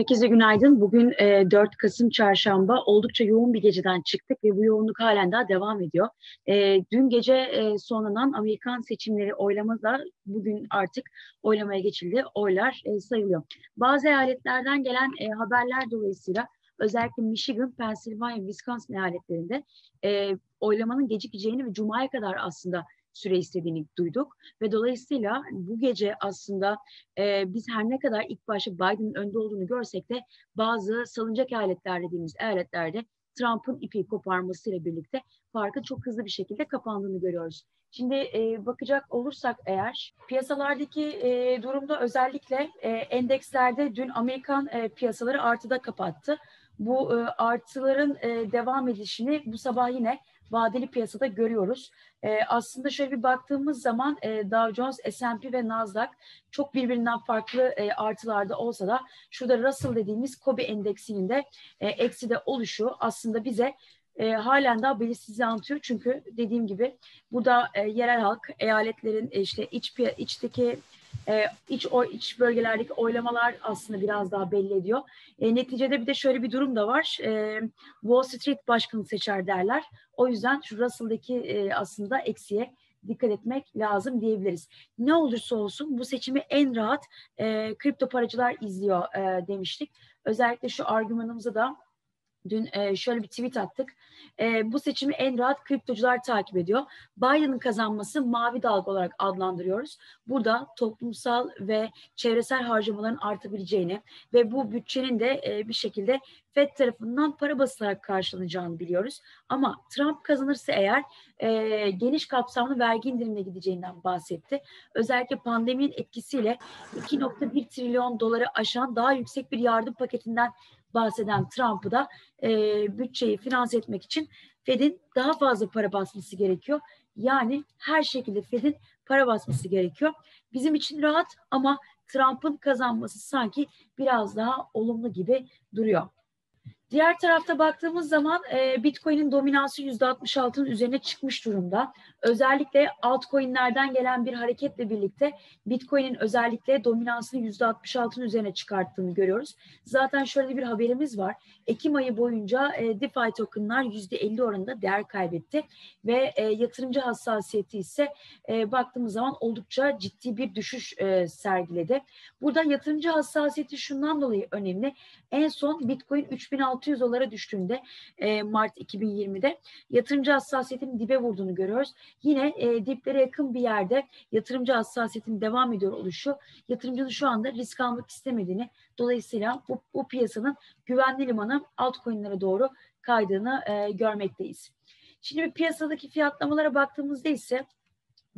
Herkese günaydın. Bugün e, 4 Kasım Çarşamba. Oldukça yoğun bir geceden çıktık ve bu yoğunluk halen daha devam ediyor. E, dün gece e, sonlanan Amerikan seçimleri oylamada bugün artık oylamaya geçildi. Oylar e, sayılıyor. Bazı eyaletlerden gelen e, haberler dolayısıyla özellikle Michigan, Pennsylvania, Wisconsin eyaletlerinde e, oylamanın gecikeceğini ve Cuma'ya kadar aslında süre istediğini duyduk ve dolayısıyla bu gece aslında e, biz her ne kadar ilk başta Biden'ın önde olduğunu görsek de bazı salıncak eyaletler dediğimiz eyaletlerde Trump'ın ipi koparmasıyla birlikte farkın çok hızlı bir şekilde kapandığını görüyoruz. Şimdi e, bakacak olursak eğer piyasalardaki e, durumda özellikle e, endekslerde dün Amerikan e, piyasaları artıda kapattı. Bu e, artıların e, devam edişini bu sabah yine vadeli piyasada görüyoruz. E, aslında şöyle bir baktığımız zaman e, Dow Jones, S&P ve Nasdaq çok birbirinden farklı e, artılarda olsa da şurada Russell dediğimiz Kobe endeksinin de e, eksi de oluşu aslında bize e, halen daha belirsizliği anlatıyor. Çünkü dediğim gibi burada e, yerel halk, eyaletlerin e, işte iç içteki e, iç, o, iç bölgelerdeki oylamalar aslında biraz daha belli ediyor. E, neticede bir de şöyle bir durum da var. E, Wall Street başkanı seçer derler. O yüzden şu Russell'daki e, aslında eksiye dikkat etmek lazım diyebiliriz. Ne olursa olsun bu seçimi en rahat e, kripto paracılar izliyor e, demiştik. Özellikle şu argümanımızı da Dün e, şöyle bir tweet attık. E, bu seçimi en rahat kriptocular takip ediyor. Biden'ın kazanması mavi dalga olarak adlandırıyoruz. Burada toplumsal ve çevresel harcamaların artabileceğini ve bu bütçenin de e, bir şekilde FED tarafından para basılarak karşılanacağını biliyoruz. Ama Trump kazanırsa eğer geniş kapsamlı vergi indirimine gideceğinden bahsetti. Özellikle pandeminin etkisiyle 2.1 trilyon doları aşan daha yüksek bir yardım paketinden bahseden Trump'ı da e, bütçeyi finanse etmek için Fed'in daha fazla para basması gerekiyor. Yani her şekilde Fed'in para basması gerekiyor. Bizim için rahat ama Trump'ın kazanması sanki biraz daha olumlu gibi duruyor. Diğer tarafta baktığımız zaman e, Bitcoin'in dominansı %66'ın üzerine çıkmış durumda. Özellikle altcoin'lerden gelen bir hareketle birlikte Bitcoin'in özellikle dominansını %66'ın üzerine çıkarttığını görüyoruz. Zaten şöyle bir haberimiz var. Ekim ayı boyunca e, DeFi tokenlar %50 oranında değer kaybetti ve e, yatırımcı hassasiyeti ise e, baktığımız zaman oldukça ciddi bir düşüş e, sergiledi. Burada yatırımcı hassasiyeti şundan dolayı önemli. En son Bitcoin 3600 dolara düştüğünde e, Mart 2020'de yatırımcı hassasiyetinin dibe vurduğunu görüyoruz. Yine e, diplere yakın bir yerde yatırımcı hassasiyetin devam ediyor oluşu yatırımcının şu anda risk almak istemediğini dolayısıyla bu, bu piyasanın güvenli limanı altcoin'lere doğru kaydığını e, görmekteyiz. Şimdi piyasadaki fiyatlamalara baktığımızda ise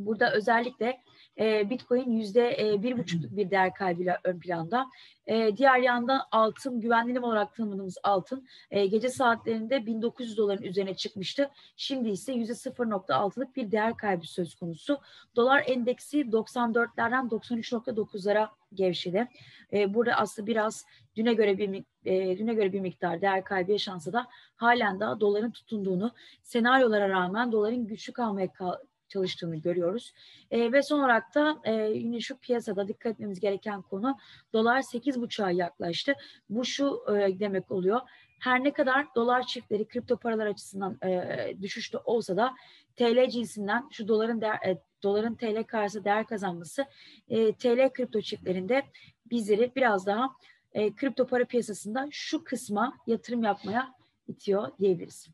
burada özellikle e, Bitcoin yüzde e, bir buçukluk bir değer kaybıyla ön planda. E, diğer yandan altın, güvenli olarak tanımladığımız altın e, gece saatlerinde 1900 doların üzerine çıkmıştı. Şimdi ise yüzde 0.6'lık bir değer kaybı söz konusu. Dolar endeksi 94'lerden 93.9'lara gevşedi. E, burada aslında biraz düne göre bir e, düne göre bir miktar değer kaybı yaşansa da halen daha doların tutunduğunu, senaryolara rağmen doların güçlü kalmaya kal çalıştığını görüyoruz. E, ve son olarak da e, yine şu piyasada dikkat etmemiz gereken konu dolar 8.5'a yaklaştı. Bu şu e, demek oluyor. Her ne kadar dolar çiftleri kripto paralar açısından e, düşüşte olsa da TL cinsinden şu doların değer, e, doların TL karşısında değer kazanması e, TL kripto çiftlerinde bizleri biraz daha e, kripto para piyasasında şu kısma yatırım yapmaya itiyor diyebiliriz.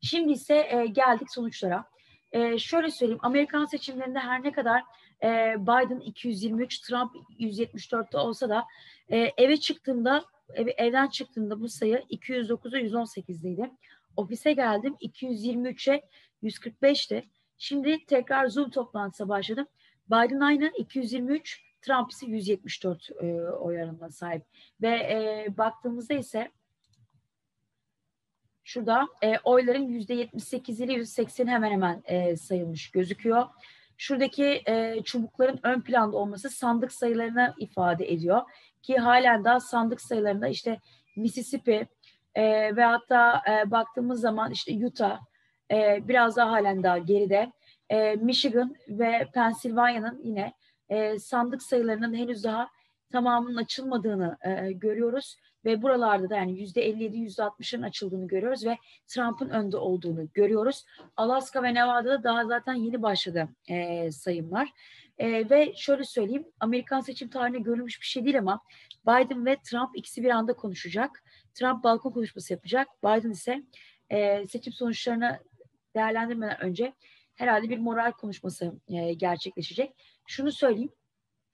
Şimdi ise e, geldik sonuçlara. E, şöyle söyleyeyim, Amerikan seçimlerinde her ne kadar e, Biden 223, Trump 174'te olsa da e, eve çıktığımda, ev, evden çıktığımda bu sayı 209'a 118'deydi. Ofise geldim 223'e 145'ti. Şimdi tekrar Zoom toplantısı başladım. Biden aynı 223, Trump ise 174 e, oy oranına sahip. Ve e, baktığımızda ise Şurada e, oyların %78 ile %80 hemen hemen e, sayılmış gözüküyor. Şuradaki e, çubukların ön planda olması sandık sayılarını ifade ediyor. Ki halen daha sandık sayılarında işte Mississippi e, ve hatta e, baktığımız zaman işte Utah e, biraz daha halen daha geride. E, Michigan ve Pennsylvania'nın yine e, sandık sayılarının henüz daha tamamının açılmadığını e, görüyoruz ve buralarda da yani yüzde 57 yüzde 60'ın açıldığını görüyoruz ve Trump'ın önde olduğunu görüyoruz. Alaska ve Nevada'da daha zaten yeni başladı e, sayımlar. E, ve şöyle söyleyeyim Amerikan seçim tarihine görülmüş bir şey değil ama Biden ve Trump ikisi bir anda konuşacak. Trump balkon konuşması yapacak. Biden ise e, seçim sonuçlarını değerlendirmeden önce herhalde bir moral konuşması e, gerçekleşecek. Şunu söyleyeyim.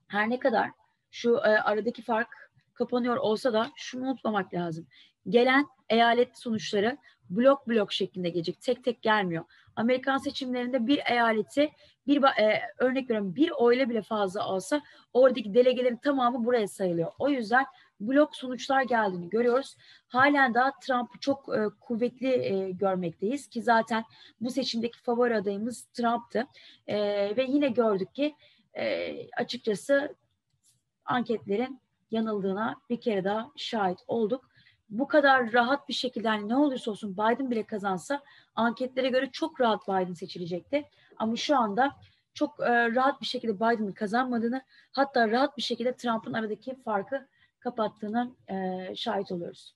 Her ne kadar şu e, aradaki fark kapanıyor olsa da şunu unutmamak lazım. Gelen eyalet sonuçları blok blok şeklinde gelecek. Tek tek gelmiyor. Amerikan seçimlerinde bir eyaleti bir e, örnek veriyorum bir oyla bile fazla olsa oradaki delegelerin tamamı buraya sayılıyor. O yüzden blok sonuçlar geldiğini görüyoruz. Halen daha Trump'ı çok e, kuvvetli e, görmekteyiz ki zaten bu seçimdeki favori adayımız Trump'tı. E, ve yine gördük ki e, açıkçası anketlerin yanıldığına bir kere daha şahit olduk. Bu kadar rahat bir şekilde hani ne olursa olsun Biden bile kazansa anketlere göre çok rahat Biden seçilecekti. Ama şu anda çok e, rahat bir şekilde Biden'ın kazanmadığını hatta rahat bir şekilde Trump'ın aradaki farkı kapattığına e, şahit oluyoruz.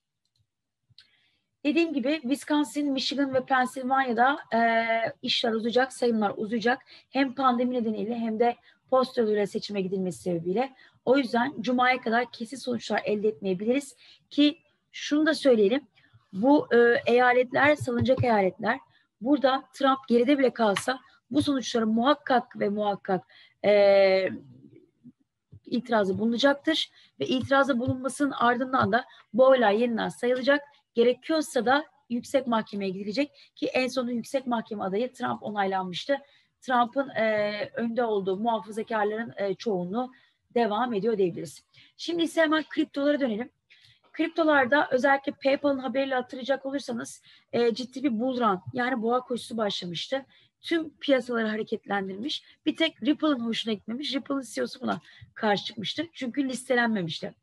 Dediğim gibi Wisconsin, Michigan ve Pennsylvania'da e, işler uzayacak, sayımlar uzayacak. Hem pandemi nedeniyle hem de post yoluyla seçime gidilmesi sebebiyle. O yüzden Cuma'ya kadar kesin sonuçlar elde etmeyebiliriz. Ki şunu da söyleyelim. Bu e, eyaletler, salınacak eyaletler. Burada Trump geride bile kalsa bu sonuçları muhakkak ve muhakkak e, itirazı bulunacaktır ve itirazı bulunmasının ardından da bu olay yeniden sayılacak. Gerekiyorsa da yüksek mahkemeye gidilecek ki en sonunda yüksek mahkeme adayı Trump onaylanmıştı. Trump'ın e, önde olduğu muhafazakarların e, çoğunluğu devam ediyor diyebiliriz. Şimdi ise hemen kriptolara dönelim. Kriptolarda özellikle PayPal'ın haberiyle hatırlayacak olursanız e, ciddi bir bull run yani boğa koşusu başlamıştı tüm piyasaları hareketlendirmiş. Bir tek Ripple'ın hoşuna gitmemiş. Ripple'ın CEO'su buna karşı çıkmıştı. Çünkü listelenmemişti.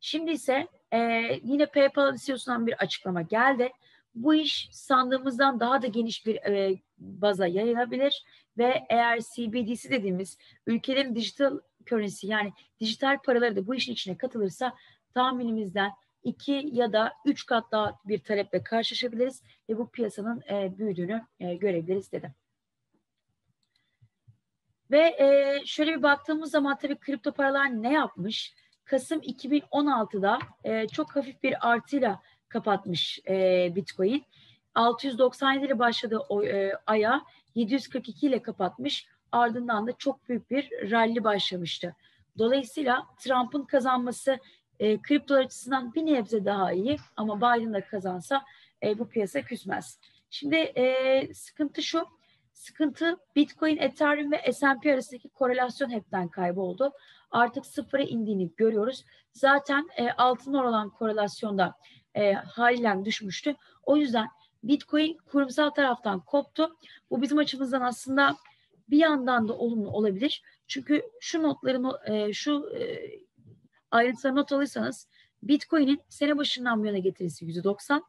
Şimdi ise e, yine PayPal CEO'sundan bir açıklama geldi. Bu iş sandığımızdan daha da geniş bir e, baza yayılabilir ve eğer CBDC dediğimiz ülkelerin dijital currency yani dijital paraları da bu işin içine katılırsa tahminimizden iki ya da üç kat daha bir taleple karşılaşabiliriz ve bu piyasanın e, büyüdüğünü e, görebiliriz dedim. Ve e, şöyle bir baktığımız zaman tabii kripto paralar ne yapmış? Kasım 2016'da e, çok hafif bir artıyla kapatmış e, Bitcoin. 697 ile başladığı o, e, aya 742 ile kapatmış. Ardından da çok büyük bir rally başlamıştı. Dolayısıyla Trump'ın kazanması e, kriptolar açısından bir nebze daha iyi ama Biden da kazansa e, bu piyasa küsmez. Şimdi e, sıkıntı şu, sıkıntı Bitcoin, Ethereum ve S&P arasındaki korelasyon hepten kayboldu. Artık sıfıra indiğini görüyoruz. Zaten e, altın olan korelasyonda e, haliyle düşmüştü. O yüzden Bitcoin kurumsal taraftan koptu. Bu bizim açımızdan aslında bir yandan da olumlu olabilir. Çünkü şu notlarımı, e, şu e, ayrıntıları not alırsanız Bitcoin'in sene başından bu yana getirisi %90,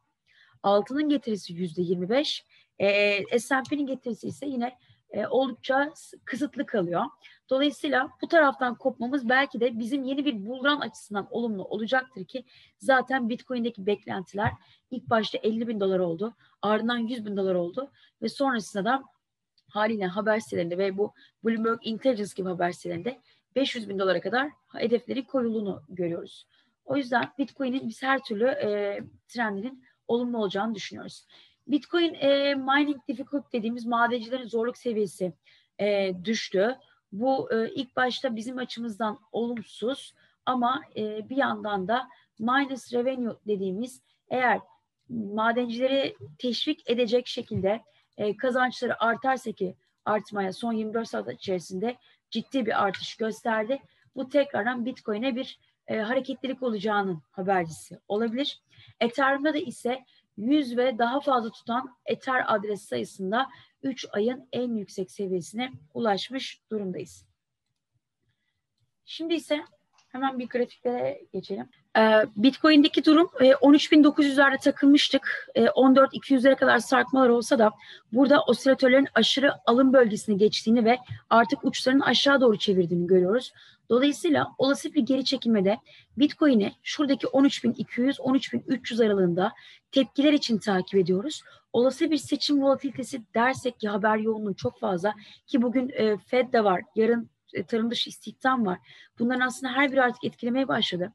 altının getirisi %25, e, S&P'nin getirisi ise yine e, oldukça kısıtlı kalıyor. Dolayısıyla bu taraftan kopmamız belki de bizim yeni bir bulran açısından olumlu olacaktır ki zaten Bitcoin'deki beklentiler ilk başta 50 bin dolar oldu. Ardından 100 bin dolar oldu ve sonrasında da haliyle haber sitelerinde ve bu Bloomberg Intelligence gibi haber sitelerinde 500 bin dolara kadar hedefleri koyulduğunu görüyoruz. O yüzden Bitcoin'in biz her türlü e, trendinin olumlu olacağını düşünüyoruz. Bitcoin e, mining difficult dediğimiz madencilerin zorluk seviyesi e, düştü. Bu e, ilk başta bizim açımızdan olumsuz ama e, bir yandan da minus revenue dediğimiz eğer madencileri teşvik edecek şekilde e, kazançları artarsa ki artmaya son 24 saat içerisinde ciddi bir artış gösterdi. Bu tekrardan Bitcoin'e bir e, hareketlilik olacağının habercisi olabilir. Ethereum'da da ise 100 ve daha fazla tutan Ether adres sayısında 3 ayın en yüksek seviyesine ulaşmış durumdayız. Şimdi ise Hemen bir grafiklere geçelim. Ee, Bitcoin'deki durum e, 13.900'lerde takılmıştık. E, 14.200'lere kadar sarkmalar olsa da burada osilatörlerin aşırı alım bölgesini geçtiğini ve artık uçlarını aşağı doğru çevirdiğini görüyoruz. Dolayısıyla olası bir geri çekilmede Bitcoin'i şuradaki 13.200-13.300 aralığında tepkiler için takip ediyoruz. Olası bir seçim volatilitesi dersek ki haber yoğunluğu çok fazla ki bugün e, Fed de var, yarın e, tarım dışı istihdam var. Bunların aslında her biri artık etkilemeye başladı.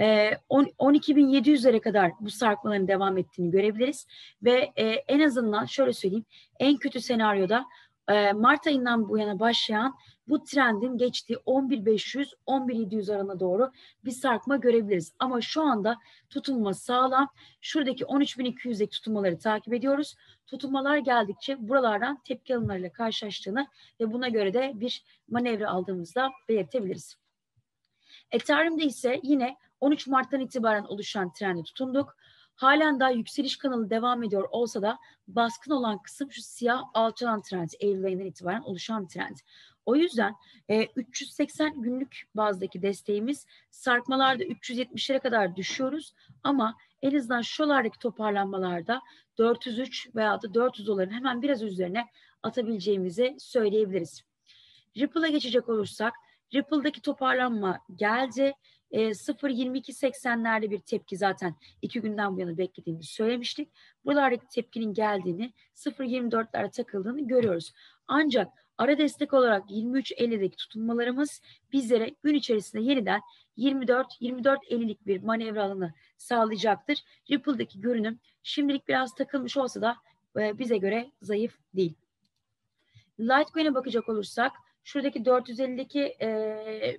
E, 12.700'lere kadar bu sarkmaların devam ettiğini görebiliriz ve e, en azından şöyle söyleyeyim en kötü senaryoda e, Mart ayından bu yana başlayan bu trendin geçtiği 11.500-11.700 arana doğru bir sarkma görebiliriz. Ama şu anda tutunma sağlam. Şuradaki 13.200'deki tutunmaları takip ediyoruz. Tutunmalar geldikçe buralardan tepki alımlarıyla karşılaştığını ve buna göre de bir manevra aldığımızda belirtebiliriz. Ethereum'da ise yine 13 Mart'tan itibaren oluşan trendi tutunduk. Halen daha yükseliş kanalı devam ediyor olsa da baskın olan kısım şu siyah alçalan trend. Eylül ayından itibaren oluşan trend. O yüzden e, 380 günlük bazdaki desteğimiz sarkmalarda 370'lere kadar düşüyoruz ama en azından şuralardaki toparlanmalarda 403 veya da 400 doların hemen biraz üzerine atabileceğimizi söyleyebiliriz. Ripple'a geçecek olursak Ripple'daki toparlanma geldi. E, 0.22.80'lerde bir tepki zaten iki günden bu yana beklediğimizi söylemiştik. Buralardaki tepkinin geldiğini 0.24'lere takıldığını görüyoruz. Ancak ara destek olarak 23.50'deki tutunmalarımız bizlere gün içerisinde yeniden 24-24.50'lik bir manevra alanı sağlayacaktır. Ripple'daki görünüm şimdilik biraz takılmış olsa da e, bize göre zayıf değil. Litecoin'e bakacak olursak şuradaki 450'deki e,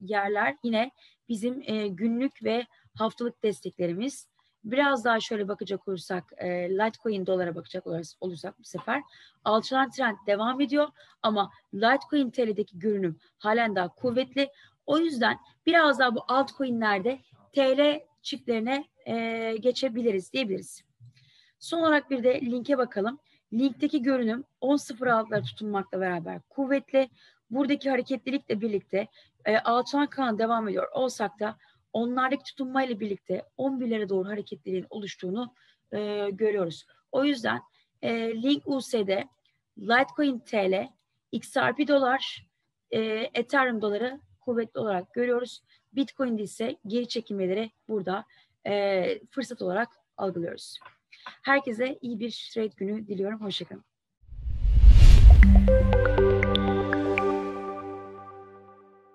yerler yine bizim e, günlük ve haftalık desteklerimiz. Biraz daha şöyle bakacak olursak, e, Litecoin dolara bakacak olursak bu sefer alçalan trend devam ediyor ama Litecoin TL'deki görünüm halen daha kuvvetli. O yüzden biraz daha bu altcoin'lerde TL çiftlerine e, geçebiliriz diyebiliriz. Son olarak bir de linke bakalım. Linkteki görünüm 10.06'lara tutunmakla beraber kuvvetli. Buradaki hareketlilikle birlikte e, alçalan kan devam ediyor olsak da onlardaki tutunmayla birlikte 11'lere doğru hareketliliğin oluştuğunu e, görüyoruz. O yüzden e, Link US'de Litecoin TL, XRP dolar, e, Ethereum doları kuvvetli olarak görüyoruz. Bitcoin'de ise geri çekilmeleri burada e, fırsat olarak algılıyoruz. Herkese iyi bir trade günü diliyorum. Hoşçakalın.